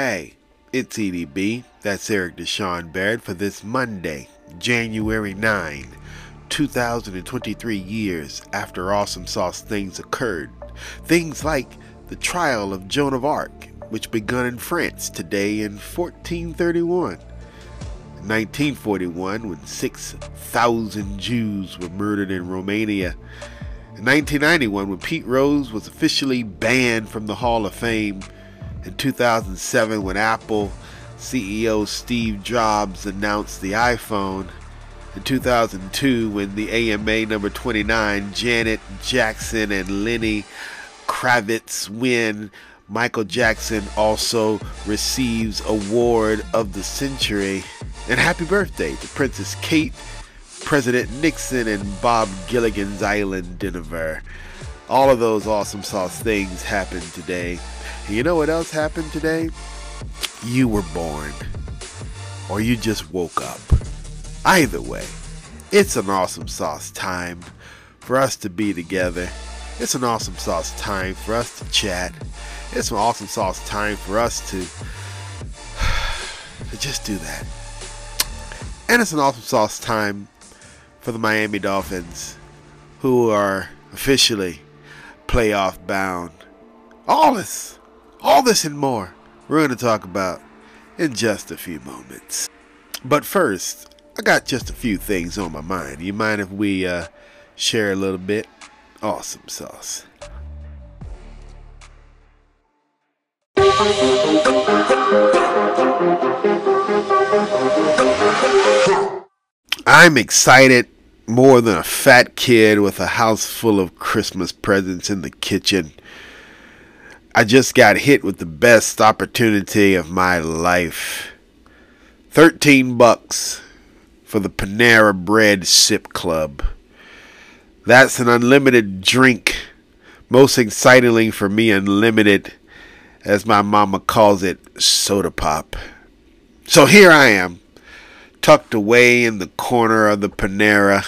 Hey, it's EDB. That's Eric Deshawn Barrett for this Monday, January 9, 2023 years after Awesome Sauce things occurred. Things like the trial of Joan of Arc, which begun in France today in 1431. 1941, when 6,000 Jews were murdered in Romania. In 1991, when Pete Rose was officially banned from the Hall of Fame. In 2007, when Apple CEO Steve Jobs announced the iPhone. In 2002, when the AMA number 29, Janet Jackson and Lenny Kravitz win, Michael Jackson also receives Award of the Century. And happy birthday to Princess Kate, President Nixon, and Bob Gilligan's Island Denver. All of those awesome sauce things happened today. You know what else happened today? You were born. Or you just woke up. Either way, it's an awesome sauce time for us to be together. It's an awesome sauce time for us to chat. It's an awesome sauce time for us to, to just do that. And it's an awesome sauce time for the Miami Dolphins, who are officially playoff bound. All this, all this and more, we're going to talk about in just a few moments. But first, I got just a few things on my mind. You mind if we uh, share a little bit? Awesome sauce. I'm excited more than a fat kid with a house full of Christmas presents in the kitchen. I just got hit with the best opportunity of my life. 13 bucks for the Panera Bread Sip Club. That's an unlimited drink. Most excitingly for me, unlimited, as my mama calls it, soda pop. So here I am, tucked away in the corner of the Panera,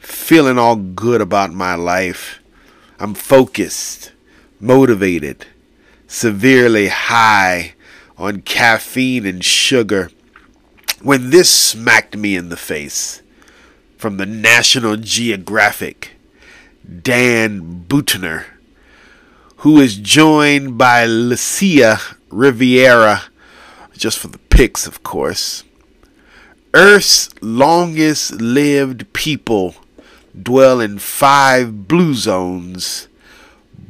feeling all good about my life. I'm focused, motivated, severely high on caffeine and sugar when this smacked me in the face from the National Geographic, Dan Buettner, who is joined by Lucia Riviera, just for the pics, of course. Earth's longest lived people dwell in five blue zones,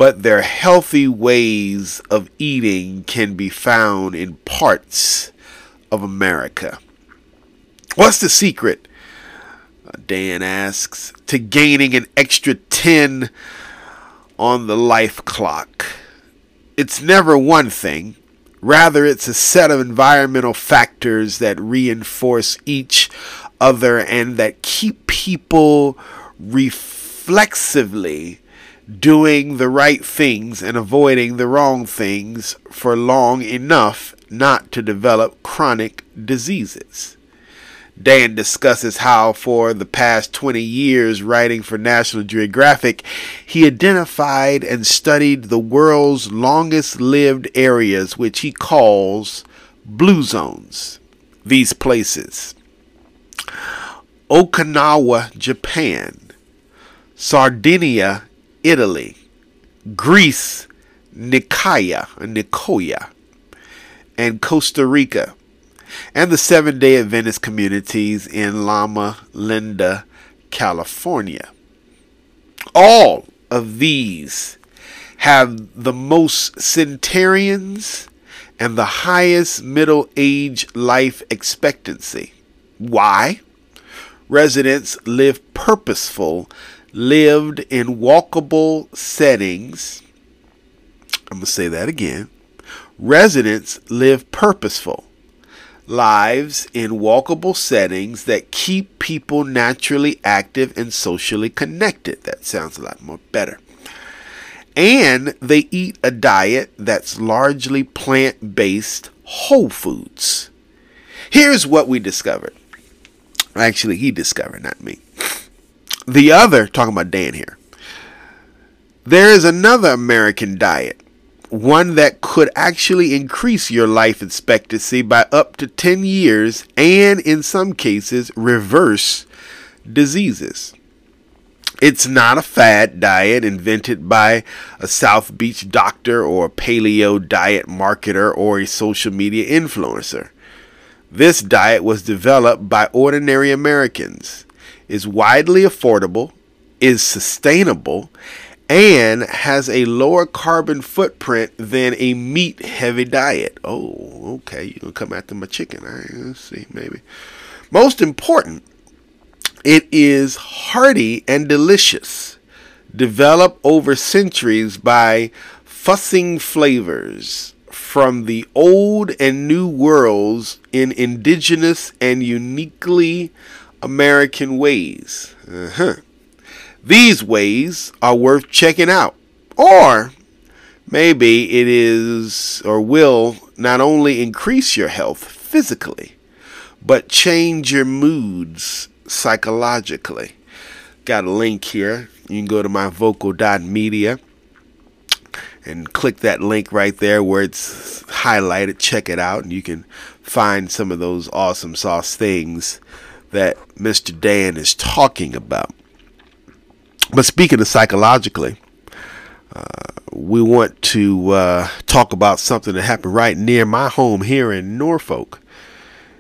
but their healthy ways of eating can be found in parts of America. What's the secret? Uh, Dan asks, to gaining an extra 10 on the life clock. It's never one thing. Rather, it's a set of environmental factors that reinforce each other and that keep people reflexively doing the right things and avoiding the wrong things for long enough not to develop chronic diseases. Dan discusses how, for the past 20 years writing for National Geographic, he identified and studied the world's longest lived areas, which he calls blue zones. These places Okinawa, Japan, Sardinia, Italy, Greece, Nicoya, Nicoya, and Costa Rica and the Seven day Adventist communities in Loma Linda, California. All of these have the most centenarians and the highest middle age life expectancy. Why? Residents live purposeful, lived in walkable settings. I'm going to say that again. Residents live purposeful, lives in walkable settings that keep people naturally active and socially connected. That sounds a lot more better. And they eat a diet that's largely plant based whole foods. Here's what we discovered. Actually, he discovered, not me. The other, talking about Dan here, there is another American diet one that could actually increase your life expectancy by up to 10 years and, in some cases, reverse diseases. It's not a fad diet invented by a South Beach doctor or a paleo diet marketer or a social media influencer. This diet was developed by ordinary Americans, is widely affordable, is sustainable, and has a lower carbon footprint than a meat heavy diet. Oh, okay. You're to come after my chicken. All right, let's see, maybe. Most important, it is hearty and delicious, developed over centuries by fussing flavors from the old and new worlds in indigenous and uniquely American ways. Uh-huh. These ways are worth checking out. Or maybe it is or will not only increase your health physically, but change your moods psychologically. Got a link here. You can go to my vocal.media and click that link right there where it's highlighted. Check it out, and you can find some of those awesome sauce things that Mr. Dan is talking about. But speaking of psychologically, uh, we want to uh, talk about something that happened right near my home here in Norfolk.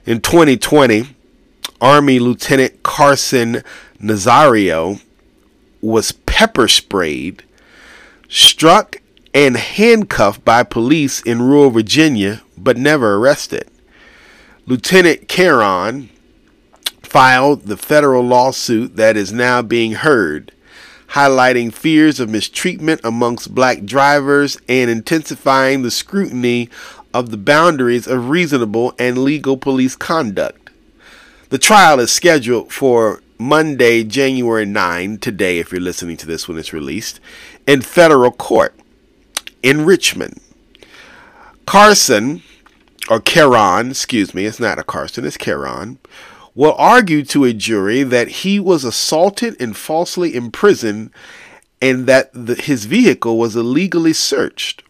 In 2020, Army Lieutenant Carson Nazario was pepper sprayed, struck, and handcuffed by police in rural Virginia, but never arrested. Lieutenant Caron filed the federal lawsuit that is now being heard highlighting fears of mistreatment amongst black drivers and intensifying the scrutiny of the boundaries of reasonable and legal police conduct. The trial is scheduled for Monday, January 9, today, if you're listening to this when it's released, in federal court in Richmond. Carson, or Caron, excuse me, it's not a Carson, it's Caron, will argue to a jury that he was assaulted and falsely imprisoned and that the, his vehicle was illegally searched.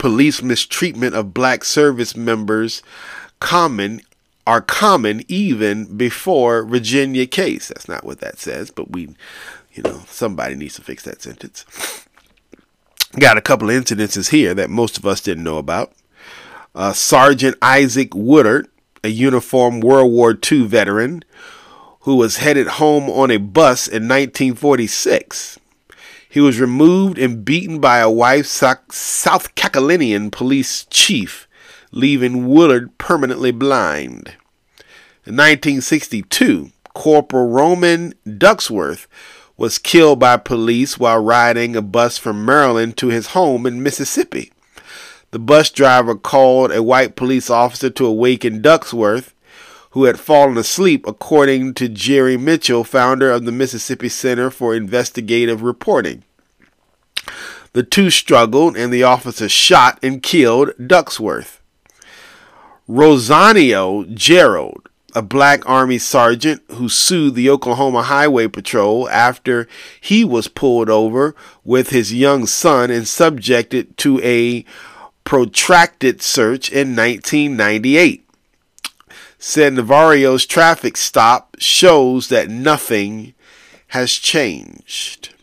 Police mistreatment of black service members common are common even before Virginia case. That's not what that says, but we you know, somebody needs to fix that sentence. Got a couple of incidences here that most of us didn't know about. Uh, Sergeant Isaac Woodard a uniformed World War II veteran who was headed home on a bus in 1946. He was removed and beaten by a white South Carolinian police chief, leaving Willard permanently blind. In 1962, Corporal Roman Ducksworth was killed by police while riding a bus from Maryland to his home in Mississippi. The bus driver called a white police officer to awaken Ducksworth, who had fallen asleep, according to Jerry Mitchell, founder of the Mississippi Center for Investigative Reporting. The two struggled, and the officer shot and killed Ducksworth. Rossano Gerald, a black Army sergeant who sued the Oklahoma Highway Patrol after he was pulled over with his young son and subjected to a protracted search in 1998. Said Nazario's traffic stop shows that nothing has changed.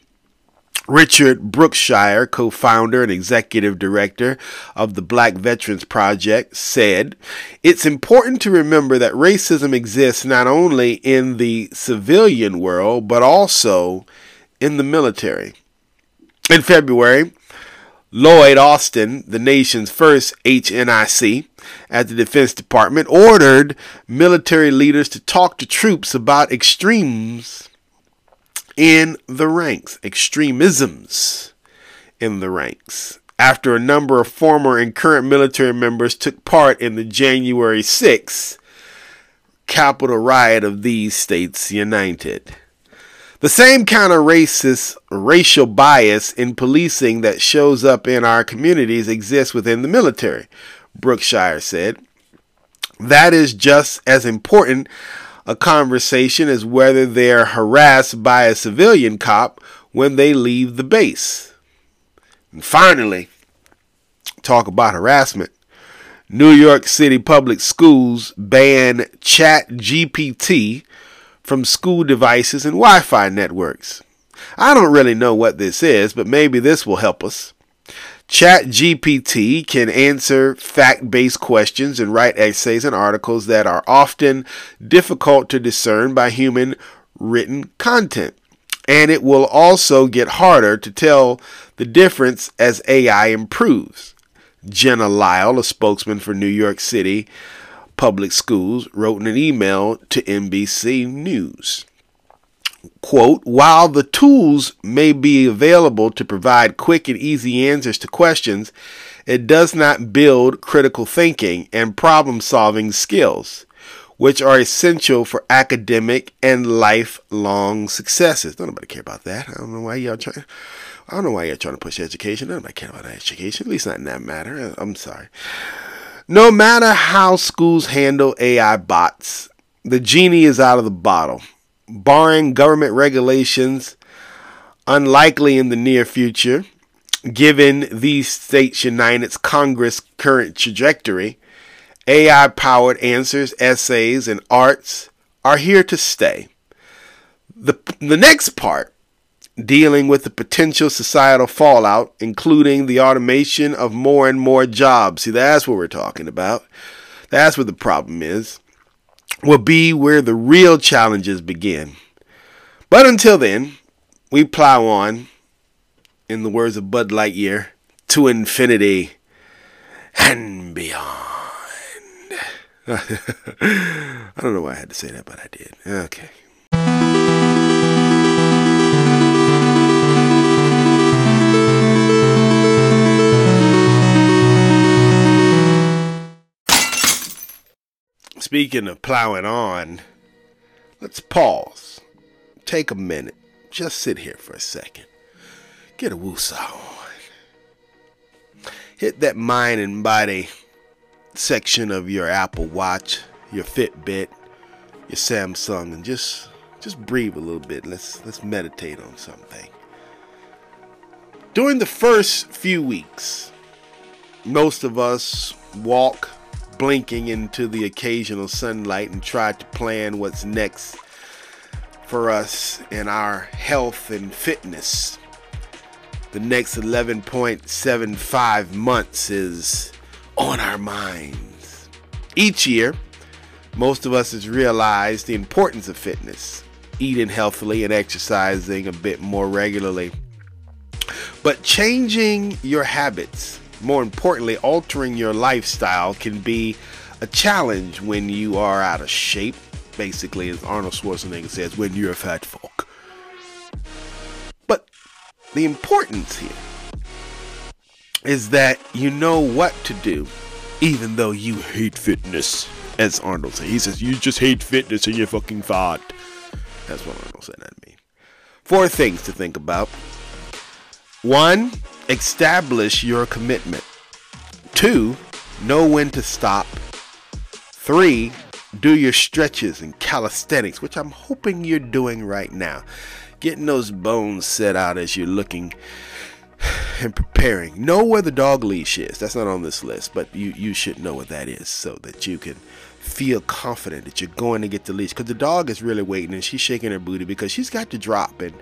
Richard Brookshire, co founder and executive director of the Black Veterans Project, said, It's important to remember that racism exists not only in the civilian world, but also in the military. In February, Lloyd Austin, the nation's first HNIC at the Defense Department, ordered military leaders to talk to troops about extremes in the ranks, extremisms in the ranks. After a number of former and current military members took part in the January 6th Capitol riot of these states united. The same kind of racist racial bias in policing that shows up in our communities exists within the military, Brookshire said. That is just as important a conversation as whether they're harassed by a civilian cop when they leave the base. And finally, talk about harassment. New York City public schools ban ChatGPT from school devices and Wi Fi networks. I don't really know what this is, but maybe this will help us. ChatGPT can answer fact based questions and write essays and articles that are often difficult to discern by human written content. And it will also get harder to tell the difference as AI improves. Jenna Lyle, a spokesman for New York City Public Schools, wrote in an email to NBC News quote, while the tools may be available to provide quick and easy answers to questions, it does not build critical thinking and problem solving skills, which are essential for academic and lifelong successes. Don't nobody care about that. I don't know why y'all trying. I don't know why you're trying to push education. I don't care about education, at least not in that matter. I'm sorry. No matter how schools handle AI bots, the genie is out of the bottle barring government regulations, unlikely in the near future, given these states United's Congress current trajectory, AI powered answers, essays, and arts are here to stay. The, the next part, dealing with the potential societal fallout, including the automation of more and more jobs. See, that's what we're talking about. That's what the problem is will be where the real challenges begin. But until then, we plow on, in the words of Bud Lightyear, to infinity and beyond. I don't know why I had to say that, but I did. Okay. Speaking of plowing on, let's pause. Take a minute. Just sit here for a second. Get a woosah on. Hit that mind and body section of your Apple Watch, your Fitbit, your Samsung, and just just breathe a little bit. Let's let's meditate on something. During the first few weeks, most of us walk blinking into the occasional sunlight and tried to plan what's next for us in our health and fitness. The next 11.75 months is on our minds. Each year, most of us has realized the importance of fitness, eating healthily and exercising a bit more regularly. But changing your habits more importantly, altering your lifestyle can be a challenge when you are out of shape. Basically, as Arnold Schwarzenegger says, when you're a fat fuck. But the importance here is that you know what to do, even though you hate fitness. As Arnold says, he says, You just hate fitness and you're fucking fat. That's what Arnold said, I mean. Four things to think about. One, establish your commitment. Two, know when to stop. Three, do your stretches and calisthenics, which I'm hoping you're doing right now. Getting those bones set out as you're looking and preparing. Know where the dog leash is. That's not on this list, but you, you should know what that is so that you can feel confident that you're going to get the leash because the dog is really waiting and she's shaking her booty because she's got to drop. And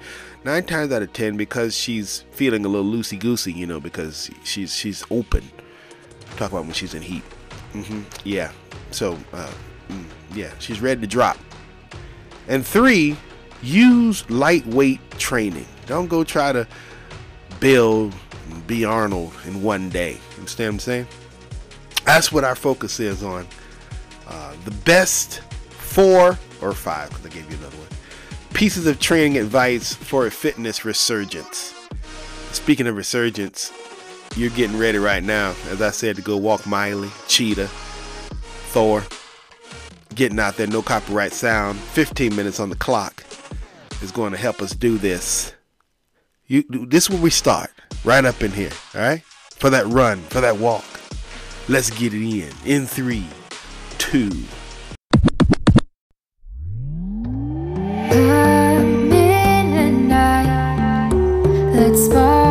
nine times out of ten because she's feeling a little loosey goosey you know because she's she's open. Talk about when she's in heat. Mm-hmm. yeah. So uh, mm, yeah she's ready to drop. And three use lightweight training. Don't go try to build be arnold in one day. You understand what i'm saying? That's what our focus is on uh, the best four or five, because I gave you another one, pieces of training advice for a fitness resurgence. Speaking of resurgence, you're getting ready right now, as I said, to go walk Miley, Cheetah, Thor, getting out there, no copyright sound, 15 minutes on the clock is going to help us do this. You, this is where we start, right up in here, all right? For that run, for that walk. Let's get it in. In three, two. Let's spark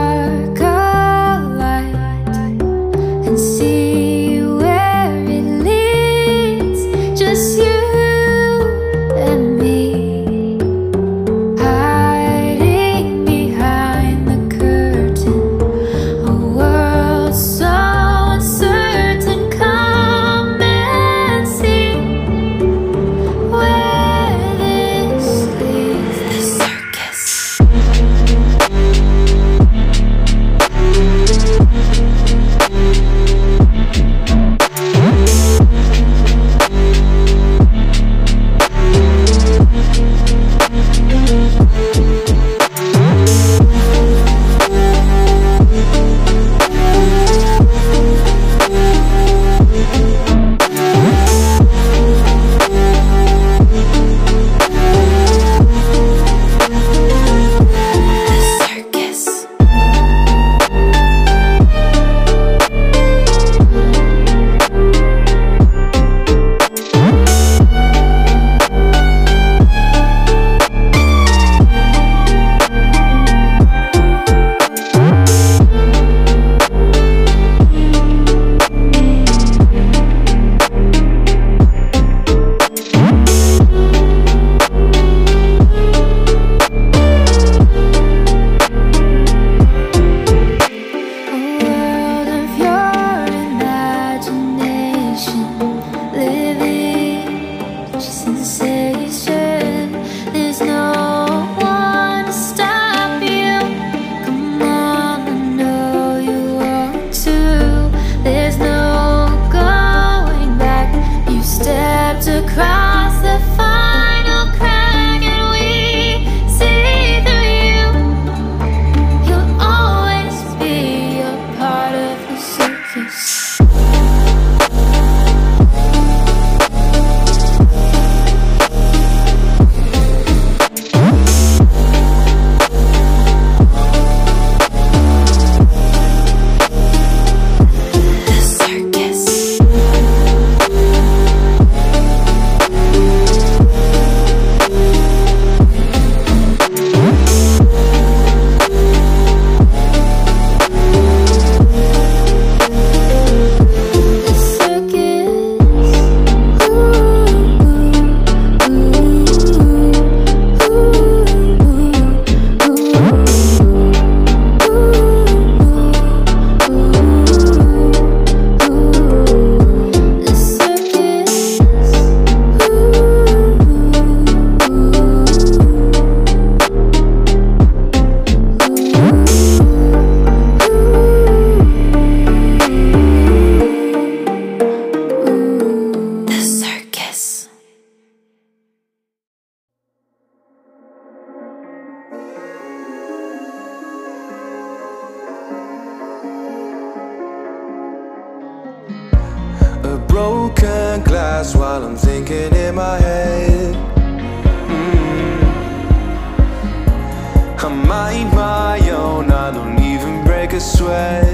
my own I don't even break a sweat.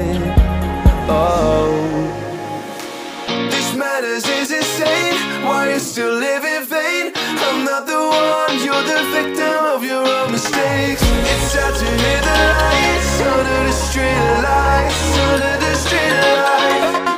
Oh. This matters is insane Why you still live in vain? I'm not the one You're the victim of your own mistakes. It's time to hear the lights Under the street lights Under the street lights.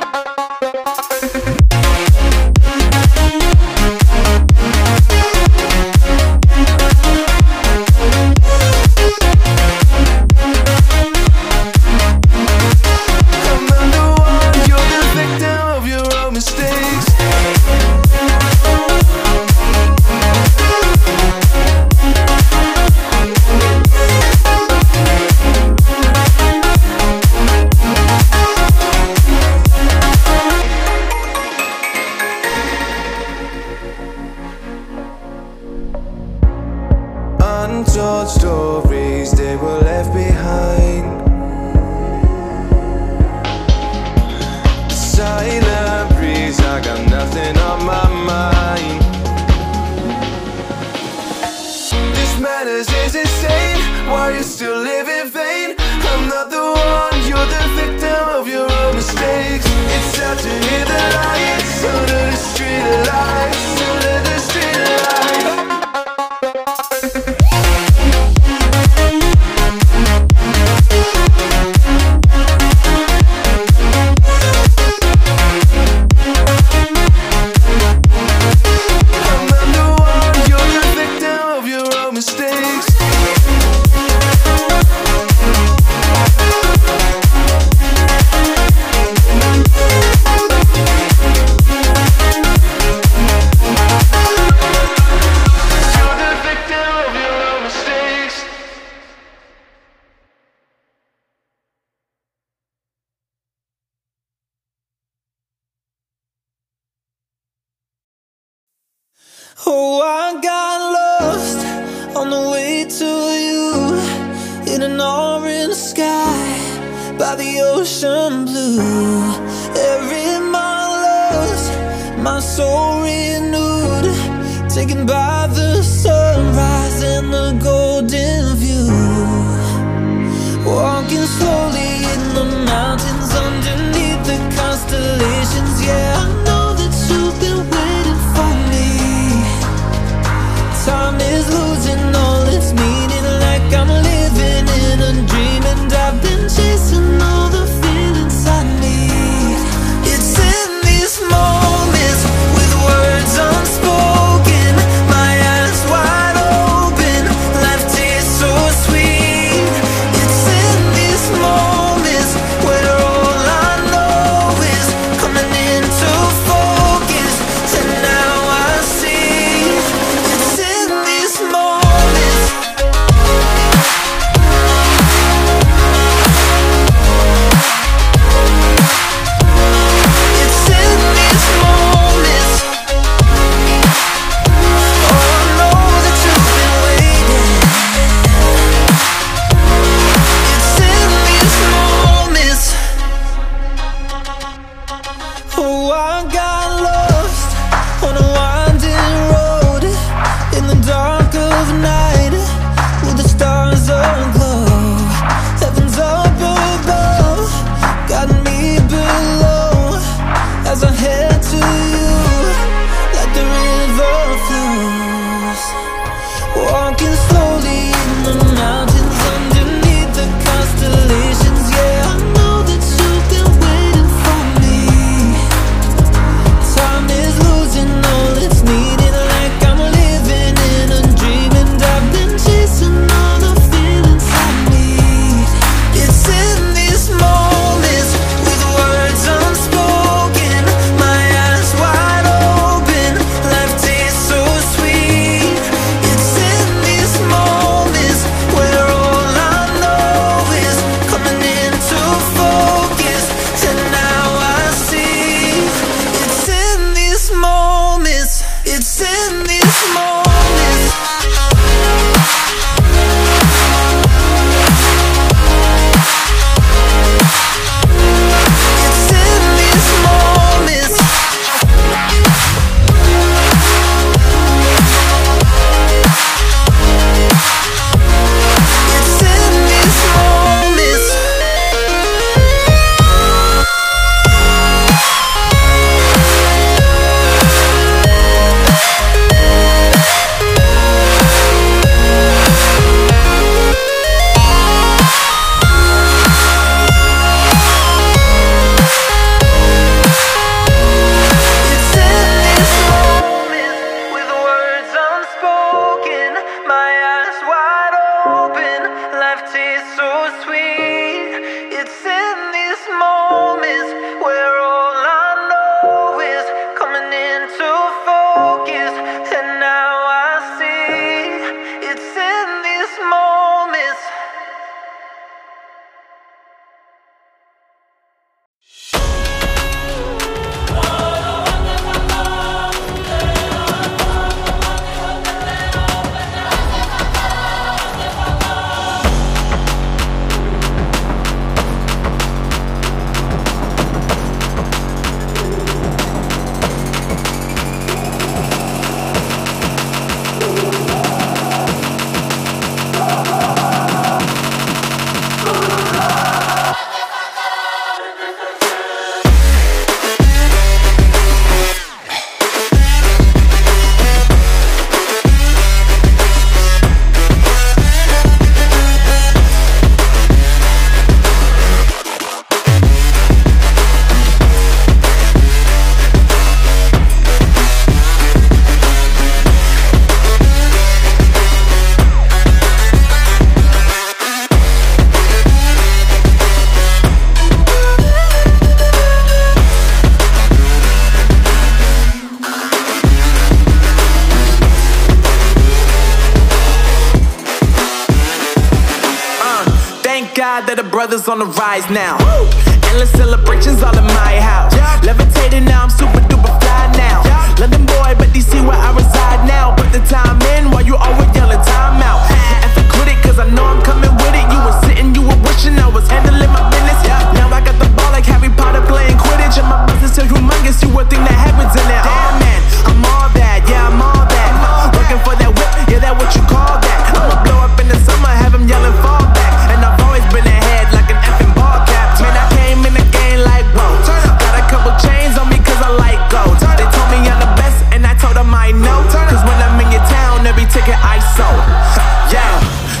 now.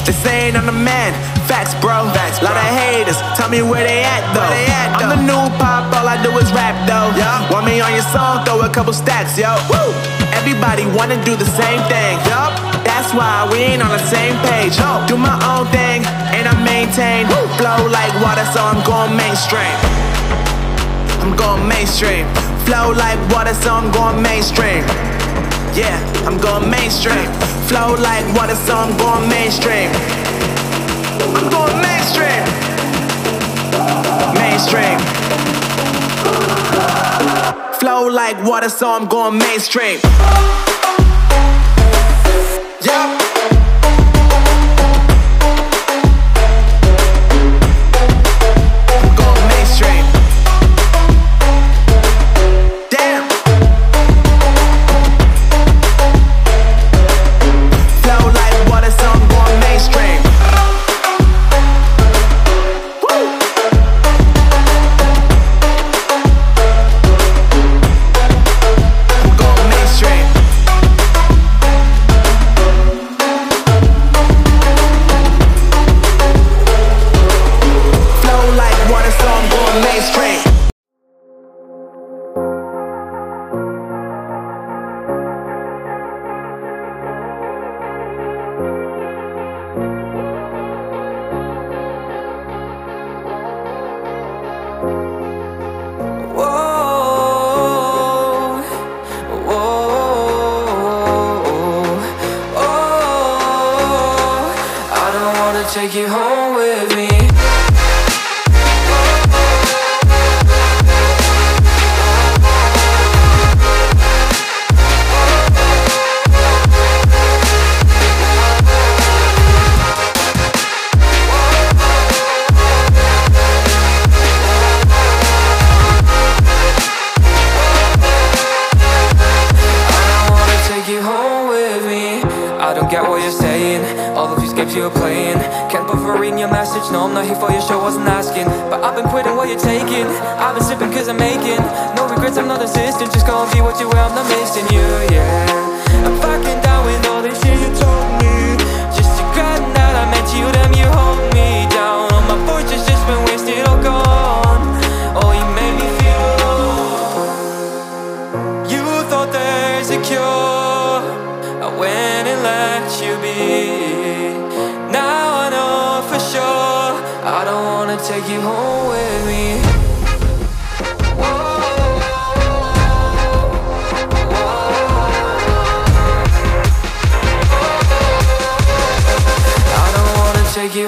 They sayin' I'm the man. Facts, bro. Facts, bro. Lot of haters. Tell me where they at though. They at, though? I'm the new pop. All I do is rap though. Yeah. Want me on your song? Throw a couple stacks, yo. Woo. Everybody wanna do the same thing. Yup. That's why we ain't on the same page. No. Do my own thing and I maintain. Woo. Flow like water, so I'm going mainstream. I'm going mainstream. Flow like water, so I'm going mainstream. Yeah, I'm going mainstream. Flow like water, so I'm going mainstream. I'm going mainstream. Mainstream. Flow like water, so I'm going mainstream. Yeah.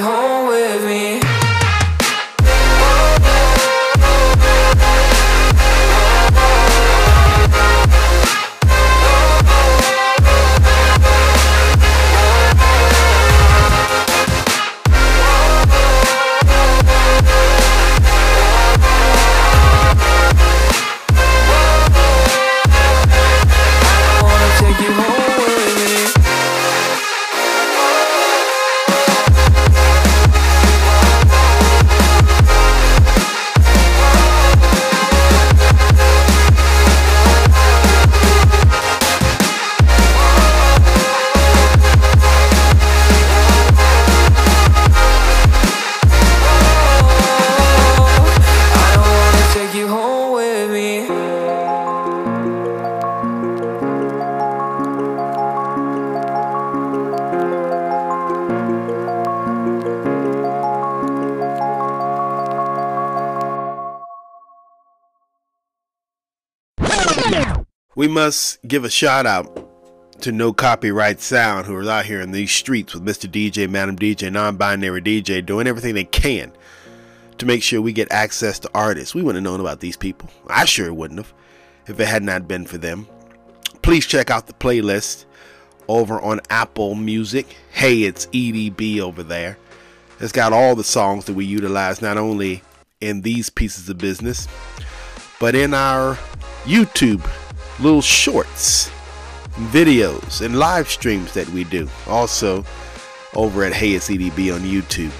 home with me. must give a shout out to No Copyright Sound, who is out here in these streets with Mr. DJ, Madam DJ, non binary DJ, doing everything they can to make sure we get access to artists. We wouldn't have known about these people. I sure wouldn't have if it had not been for them. Please check out the playlist over on Apple Music. Hey, it's EDB over there. It's got all the songs that we utilize, not only in these pieces of business, but in our YouTube little shorts, videos, and live streams that we do. Also over at Hey It's EDB on YouTube.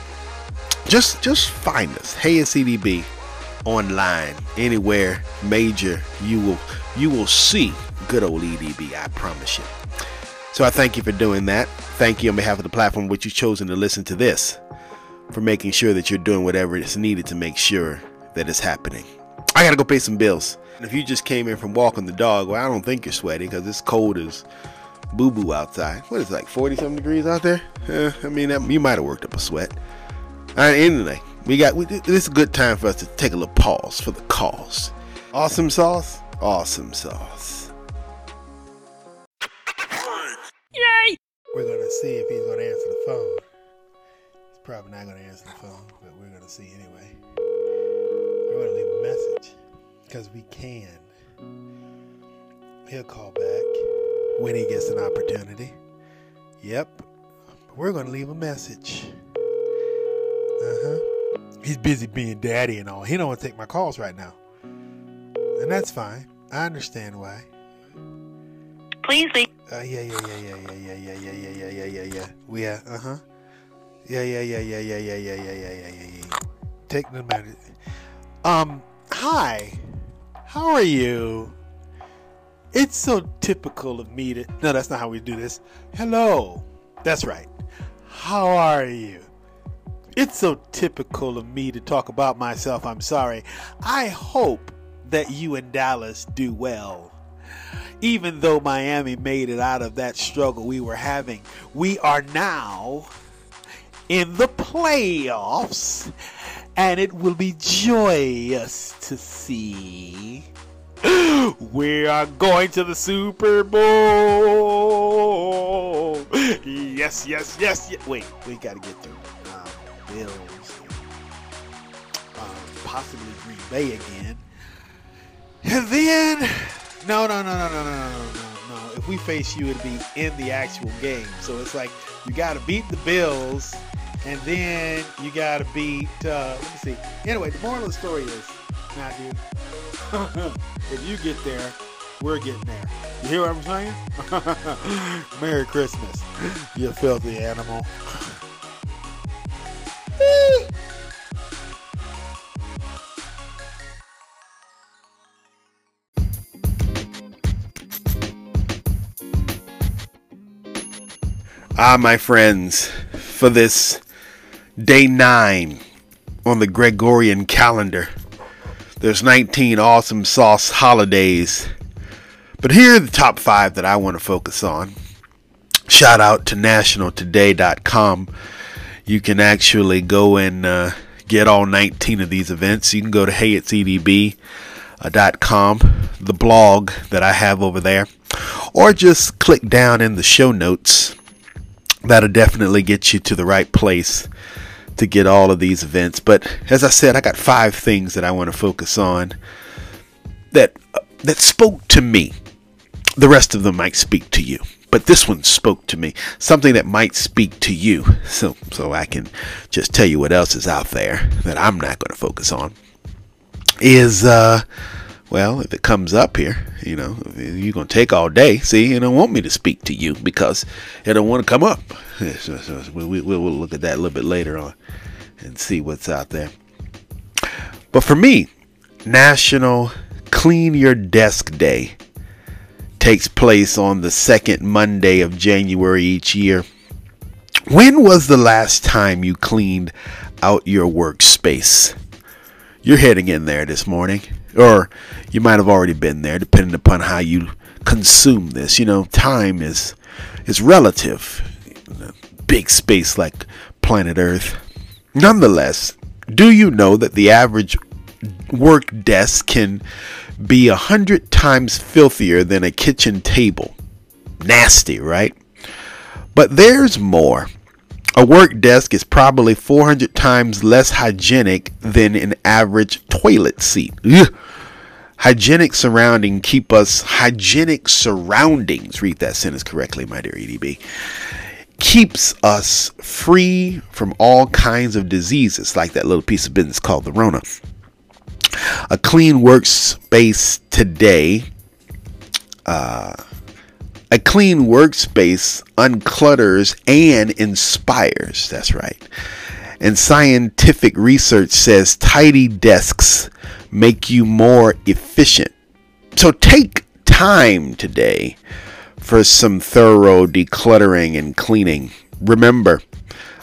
Just just find us, Hey It's EDB online anywhere major you will you will see good old EDB I promise you so I thank you for doing that thank you on behalf of the platform which you've chosen to listen to this for making sure that you're doing whatever is needed to make sure that it's happening I gotta go pay some bills if you just came in from walking the dog well I don't think you're sweating because it's cold as boo boo outside what is it, like 40 something degrees out there eh, I mean that, you might have worked up a sweat all right anyway we got we, this is a good time for us to take a little pause for the cause. Awesome sauce, awesome sauce. Yay! We're gonna see if he's gonna answer the phone. He's probably not gonna answer the phone, but we're gonna see anyway. We're gonna leave a message because we can. He'll call back when he gets an opportunity. Yep, we're gonna leave a message. Uh huh he's busy being daddy and all. He don't want to take my calls right now. And that's fine. I understand why. Please leave. Uh, yeah, yeah, yeah, yeah, yeah, yeah, yeah, yeah, yeah, yeah, yeah, yeah, yeah. We, uh, uh huh. Yeah, yeah, yeah, yeah, yeah, yeah, yeah, yeah, yeah, yeah, yeah, yeah. Take the minute. Um, hi. How are you? It's so typical of me to. No, that's not how we do this. Hello. That's right. How are you? It's so typical of me to talk about myself. I'm sorry. I hope that you and Dallas do well. Even though Miami made it out of that struggle we were having, we are now in the playoffs, and it will be joyous to see. We are going to the Super Bowl. Yes, yes, yes, yes. Wait, we got to get through. Um, Bills, um, possibly Green Bay again. And then, no, no, no, no, no, no, no, no, no. If we face you, it'd be in the actual game. So it's like you got to beat the Bills, and then you got to beat. Uh, let me see. Anyway, the moral of the story is, dude, if you get there, we're getting there. You hear what I'm saying? Merry Christmas, you filthy animal. Ah, my friends, for this day nine on the Gregorian calendar, there's 19 awesome sauce holidays. But here are the top five that I want to focus on. Shout out to nationaltoday.com. You can actually go and uh, get all 19 of these events. You can go to heyitsedb.com, the blog that I have over there, or just click down in the show notes that'll definitely get you to the right place to get all of these events. But as I said, I got five things that I want to focus on that that spoke to me. The rest of them might speak to you, but this one spoke to me. Something that might speak to you. So so I can just tell you what else is out there that I'm not going to focus on. Is uh well, if it comes up here, you know, you're going to take all day. See, you don't want me to speak to you because it don't want to come up. We, we, we'll look at that a little bit later on and see what's out there. But for me, National Clean Your Desk Day takes place on the second Monday of January each year. When was the last time you cleaned out your workspace? You're heading in there this morning or you might have already been there depending upon how you consume this. You know time is is relative big space like planet earth. Nonetheless do you know that the average work desk can be a hundred times filthier than a kitchen table? Nasty right? But there's more. A work desk is probably 400 times less hygienic than an average toilet seat. Ugh. Hygienic surrounding keep us hygienic surroundings. Read that sentence correctly, my dear EDB. Keeps us free from all kinds of diseases, like that little piece of business called the Rona. A clean workspace today. Uh, a clean workspace unclutters and inspires. That's right. And scientific research says tidy desks make you more efficient. So take time today for some thorough decluttering and cleaning. Remember,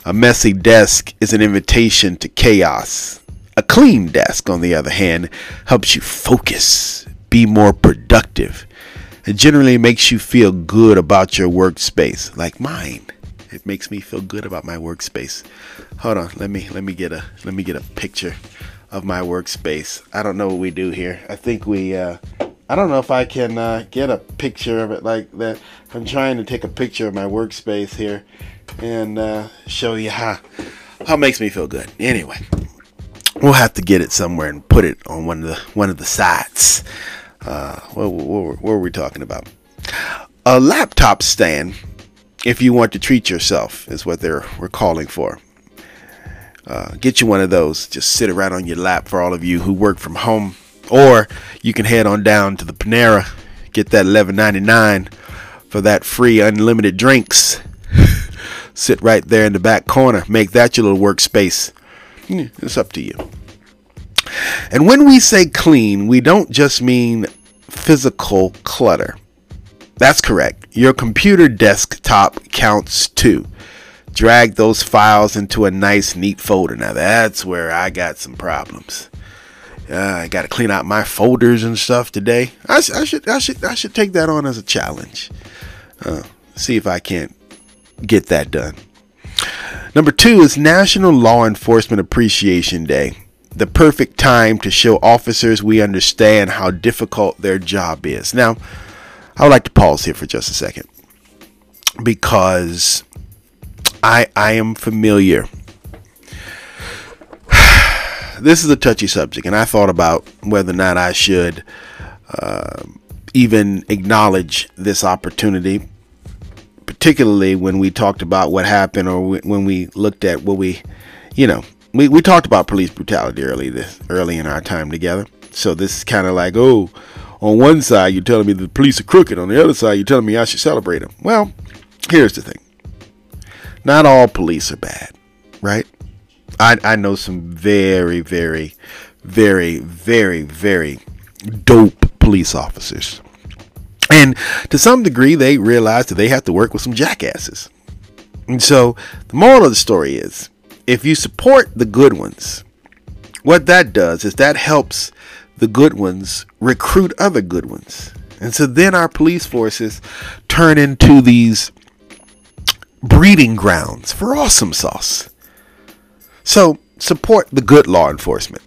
a messy desk is an invitation to chaos. A clean desk, on the other hand, helps you focus, be more productive. It generally makes you feel good about your workspace, like mine. It makes me feel good about my workspace. Hold on, let me let me get a let me get a picture of my workspace. I don't know what we do here. I think we uh I don't know if I can uh, get a picture of it like that. I'm trying to take a picture of my workspace here and uh, show you how how it makes me feel good. Anyway, we'll have to get it somewhere and put it on one of the one of the sites. Uh, what, what, what were we talking about? A laptop stand, if you want to treat yourself, is what they're we're calling for. Uh, get you one of those. Just sit it right on your lap for all of you who work from home, or you can head on down to the Panera, get that 11.99 for that free unlimited drinks. sit right there in the back corner. Make that your little workspace. It's up to you. And when we say clean, we don't just mean physical clutter. That's correct. Your computer desktop counts too. Drag those files into a nice, neat folder. Now that's where I got some problems. Uh, I got to clean out my folders and stuff today. I, I should, I should, I should take that on as a challenge. Uh, see if I can't get that done. Number two is National Law Enforcement Appreciation Day. The perfect time to show officers we understand how difficult their job is. Now, I would like to pause here for just a second because I I am familiar. this is a touchy subject, and I thought about whether or not I should uh, even acknowledge this opportunity particularly when we talked about what happened or when we looked at what we, you know, we, we talked about police brutality early this early in our time together. So this is kind of like, oh, on one side you're telling me the police are crooked, on the other side you're telling me I should celebrate them. Well, here's the thing: not all police are bad, right? I I know some very very very very very dope police officers. And to some degree, they realize that they have to work with some jackasses. And so, the moral of the story is if you support the good ones, what that does is that helps the good ones recruit other good ones. And so then our police forces turn into these breeding grounds for awesome sauce. So, support the good law enforcement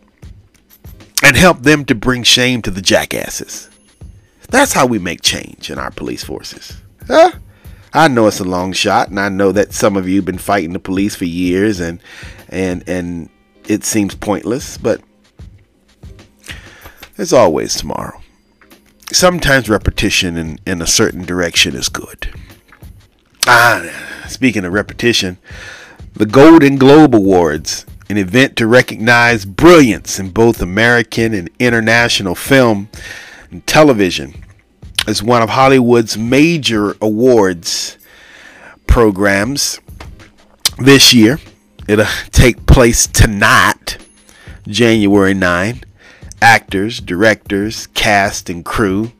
and help them to bring shame to the jackasses. That's how we make change in our police forces. Huh? I know it's a long shot, and I know that some of you have been fighting the police for years, and and and it seems pointless, but there's always tomorrow. Sometimes repetition in, in a certain direction is good. Ah, speaking of repetition, the Golden Globe Awards, an event to recognize brilliance in both American and international film and television, is one of Hollywood's major awards programs this year. It'll take place tonight, January 9. Actors, directors, cast, and crew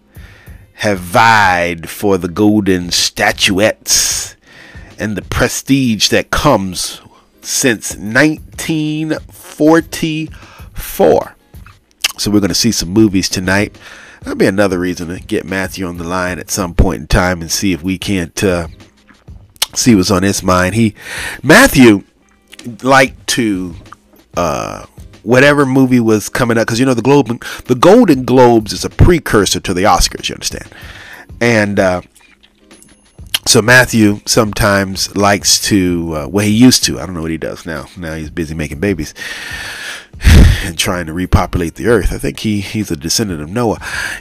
have vied for the golden statuettes and the prestige that comes since 1944. So we're going to see some movies tonight. That'll be another reason to get Matthew on the line at some point in time and see if we can't uh, see what's on his mind. He Matthew liked to uh, whatever movie was coming up because you know the globe the Golden Globes is a precursor to the Oscars. You understand? And uh, So Matthew sometimes likes to, uh, well, he used to. I don't know what he does now. Now he's busy making babies and trying to repopulate the earth. I think he he's a descendant of Noah.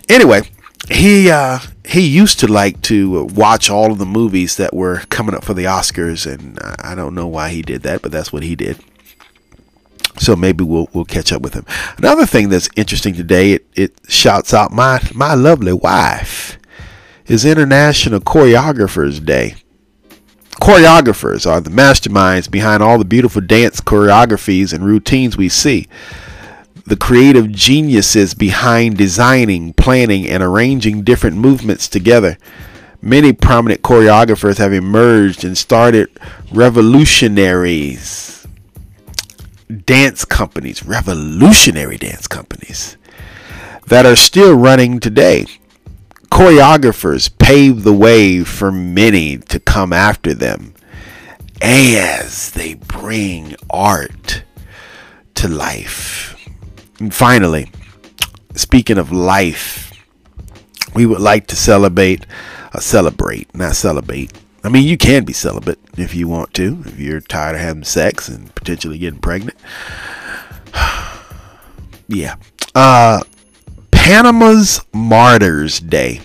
Anyway, he uh, he used to like to watch all of the movies that were coming up for the Oscars, and I don't know why he did that, but that's what he did. So maybe we'll we'll catch up with him. Another thing that's interesting today, it, it shouts out my my lovely wife is International Choreographers Day. Choreographers are the masterminds behind all the beautiful dance choreographies and routines we see. The creative geniuses behind designing, planning, and arranging different movements together. Many prominent choreographers have emerged and started revolutionaries, dance companies, revolutionary dance companies that are still running today choreographers paved the way for many to come after them as they bring art to life. And finally, speaking of life, we would like to celebrate, uh, celebrate, not celebrate. I mean, you can be celibate if you want to, if you're tired of having sex and potentially getting pregnant. yeah. Uh, Panama's Martyrs Day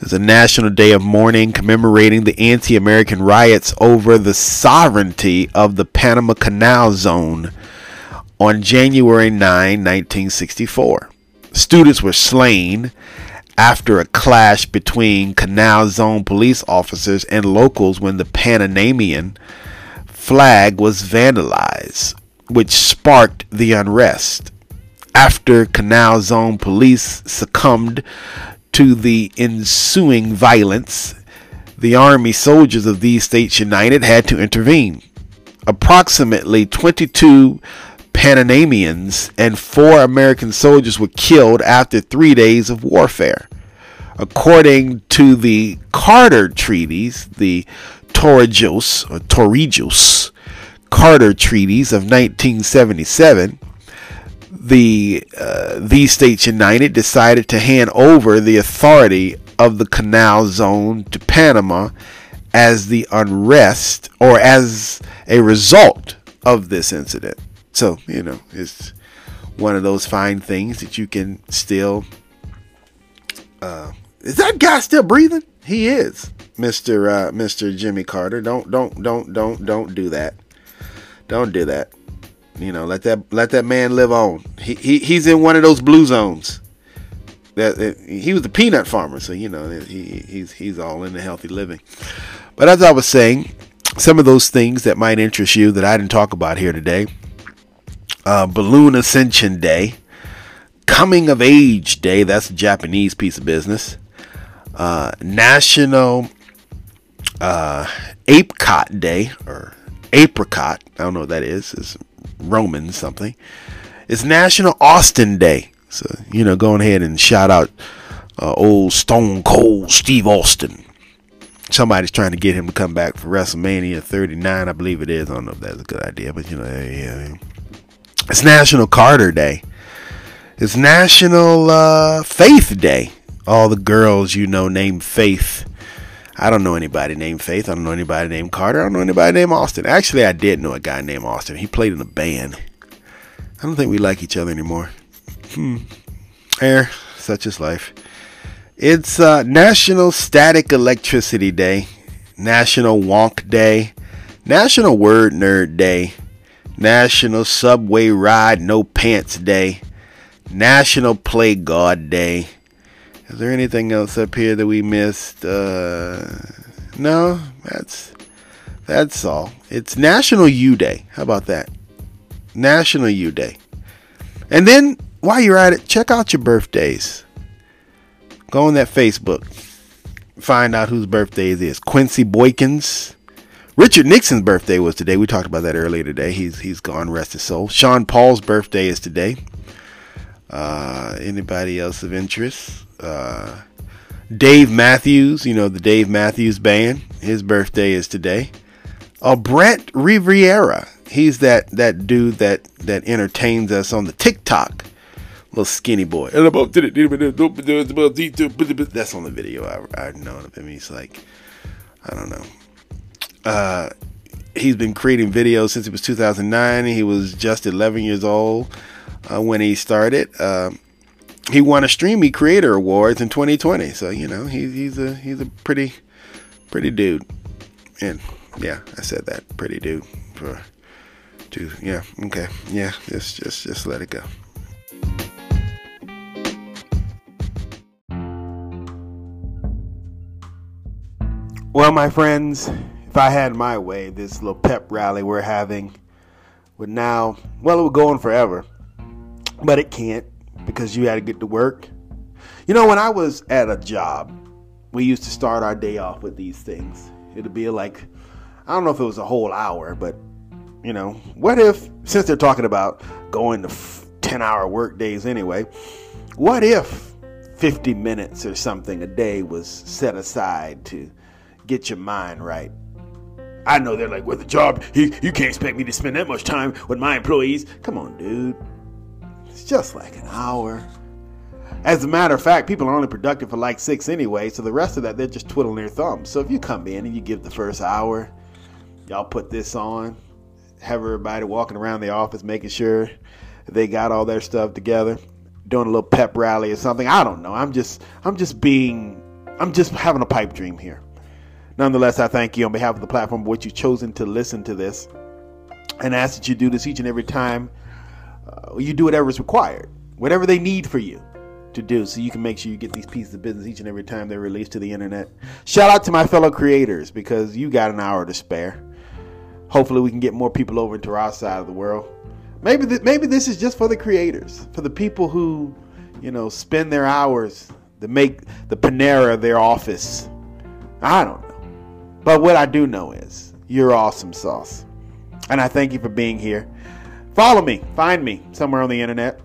is a national day of mourning commemorating the anti American riots over the sovereignty of the Panama Canal Zone on January 9, 1964. Students were slain after a clash between Canal Zone police officers and locals when the Panamanian flag was vandalized, which sparked the unrest after Canal Zone police succumbed to the ensuing violence, the Army soldiers of these states united had to intervene. Approximately 22 Panamanians and four American soldiers were killed after three days of warfare. According to the Carter treaties, the Torrijos or Torrijos Carter treaties of 1977, the uh, these states united decided to hand over the authority of the canal zone to Panama as the unrest or as a result of this incident. So, you know, it's one of those fine things that you can still uh, is that guy still breathing? He is. Mr. Uh, Mr. Jimmy Carter. Don't don't don't don't don't do that. Don't do that. You know, let that let that man live on. He, he he's in one of those blue zones. That, that he was a peanut farmer, so you know he he's he's all in the healthy living. But as I was saying, some of those things that might interest you that I didn't talk about here today. Uh, Balloon Ascension Day, Coming of Age Day. That's a Japanese piece of business. Uh, National uh, Apricot Day or Apricot. I don't know what that is. It's Roman something. It's National Austin Day. So, you know, go ahead and shout out uh, old Stone Cold Steve Austin. Somebody's trying to get him to come back for WrestleMania 39, I believe it is. I don't know if that's a good idea, but you know, yeah. It's National Carter Day. It's National uh, Faith Day. All the girls you know named Faith. I don't know anybody named Faith. I don't know anybody named Carter. I don't know anybody named Austin. Actually, I did know a guy named Austin. He played in a band. I don't think we like each other anymore. Hmm. Air, such is life. It's uh, National Static Electricity Day, National Wonk Day, National Word Nerd Day, National Subway Ride No Pants Day, National Play God Day. Is there anything else up here that we missed? Uh, no, that's that's all. It's National U Day. How about that? National U Day. And then while you're at it, check out your birthdays. Go on that Facebook. Find out whose birthday it is. Quincy Boykins. Richard Nixon's birthday was today. We talked about that earlier today. He's he's gone, rest his soul. Sean Paul's birthday is today. Uh, anybody else of interest? Uh, Dave Matthews, you know the Dave Matthews Band. His birthday is today. Uh, Brent Rivera. He's that that dude that that entertains us on the TikTok. Little skinny boy. That's on the video I, I've known of him. He's like I don't know. Uh, he's been creating videos since it was 2009. He was just 11 years old uh, when he started. Um, he won a Streamy Creator Awards in 2020. So you know he's he's a he's a pretty pretty dude. And yeah, I said that pretty dude for to yeah okay yeah just just just let it go. Well, my friends, if I had my way, this little pep rally we're having would now, well, it would go on forever, but it can't because you had to get to work. You know, when I was at a job, we used to start our day off with these things. It'd be like, I don't know if it was a whole hour, but you know, what if, since they're talking about going to 10 hour work days anyway, what if 50 minutes or something a day was set aside to get your mind right? I know they're like, with a job, you, you can't expect me to spend that much time with my employees. Come on, dude. It's just like an hour. As a matter of fact, people are only productive for like six anyway, so the rest of that, they're just twiddling their thumbs. So if you come in and you give the first hour, y'all put this on, have everybody walking around the office making sure they got all their stuff together, doing a little pep rally or something. I don't know. I'm just, I'm just being, I'm just having a pipe dream here. Nonetheless, I thank you on behalf of the platform for what you've chosen to listen to this and ask that you do this each and every time uh, you do whatever is required, whatever they need for you to do so you can make sure you get these pieces of business each and every time they're released to the internet. Shout out to my fellow creators because you got an hour to spare. Hopefully, we can get more people over into our side of the world. Maybe th- maybe this is just for the creators, for the people who, you know, spend their hours to make the Panera their office. I don't know. But what I do know is you're awesome sauce. And I thank you for being here. Follow me, find me somewhere on the internet.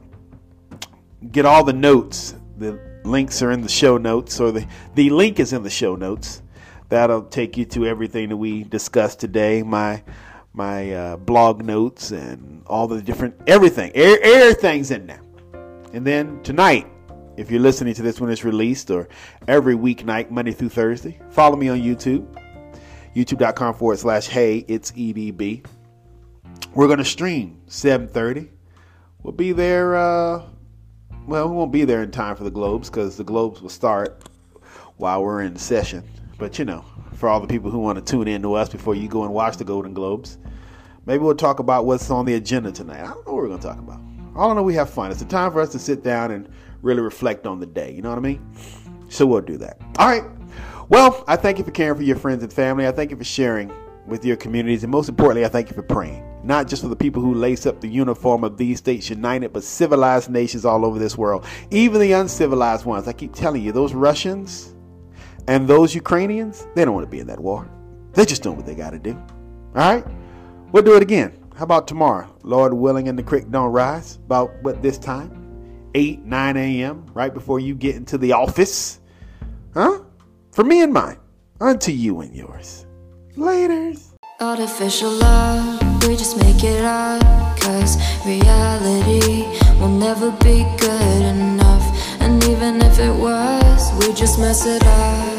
Get all the notes. The links are in the show notes, or the, the link is in the show notes. That'll take you to everything that we discussed today. My my uh, blog notes and all the different everything. Everything's in there. And then tonight, if you're listening to this when it's released, or every weeknight, Monday through Thursday, follow me on YouTube youtube.com forward slash hey it's edb we're going to stream 7.30 we'll be there uh, well we won't be there in time for the globes because the globes will start while we're in session. But you know for all the people who want to tune in to us before you go and watch the golden globes maybe we'll talk about what's on the agenda tonight. I don't know what we're going to talk about. All i know we have fun. It's a time for us to sit down and really reflect on the day. You know what i mean? So we'll do that. All right well, I thank you for caring for your friends and family. I thank you for sharing with your communities. And most importantly, I thank you for praying. Not just for the people who lace up the uniform of these states united, but civilized nations all over this world. Even the uncivilized ones. I keep telling you, those Russians and those Ukrainians, they don't want to be in that war. They're just doing what they got to do. All right? We'll do it again. How about tomorrow? Lord willing, and the creek don't rise. About what this time? 8, 9 a.m., right before you get into the office. Huh? For me and mine, unto you and yours. Laters. Artificial love, we just make it up. Cause reality will never be good enough. And even if it was, we just mess it up.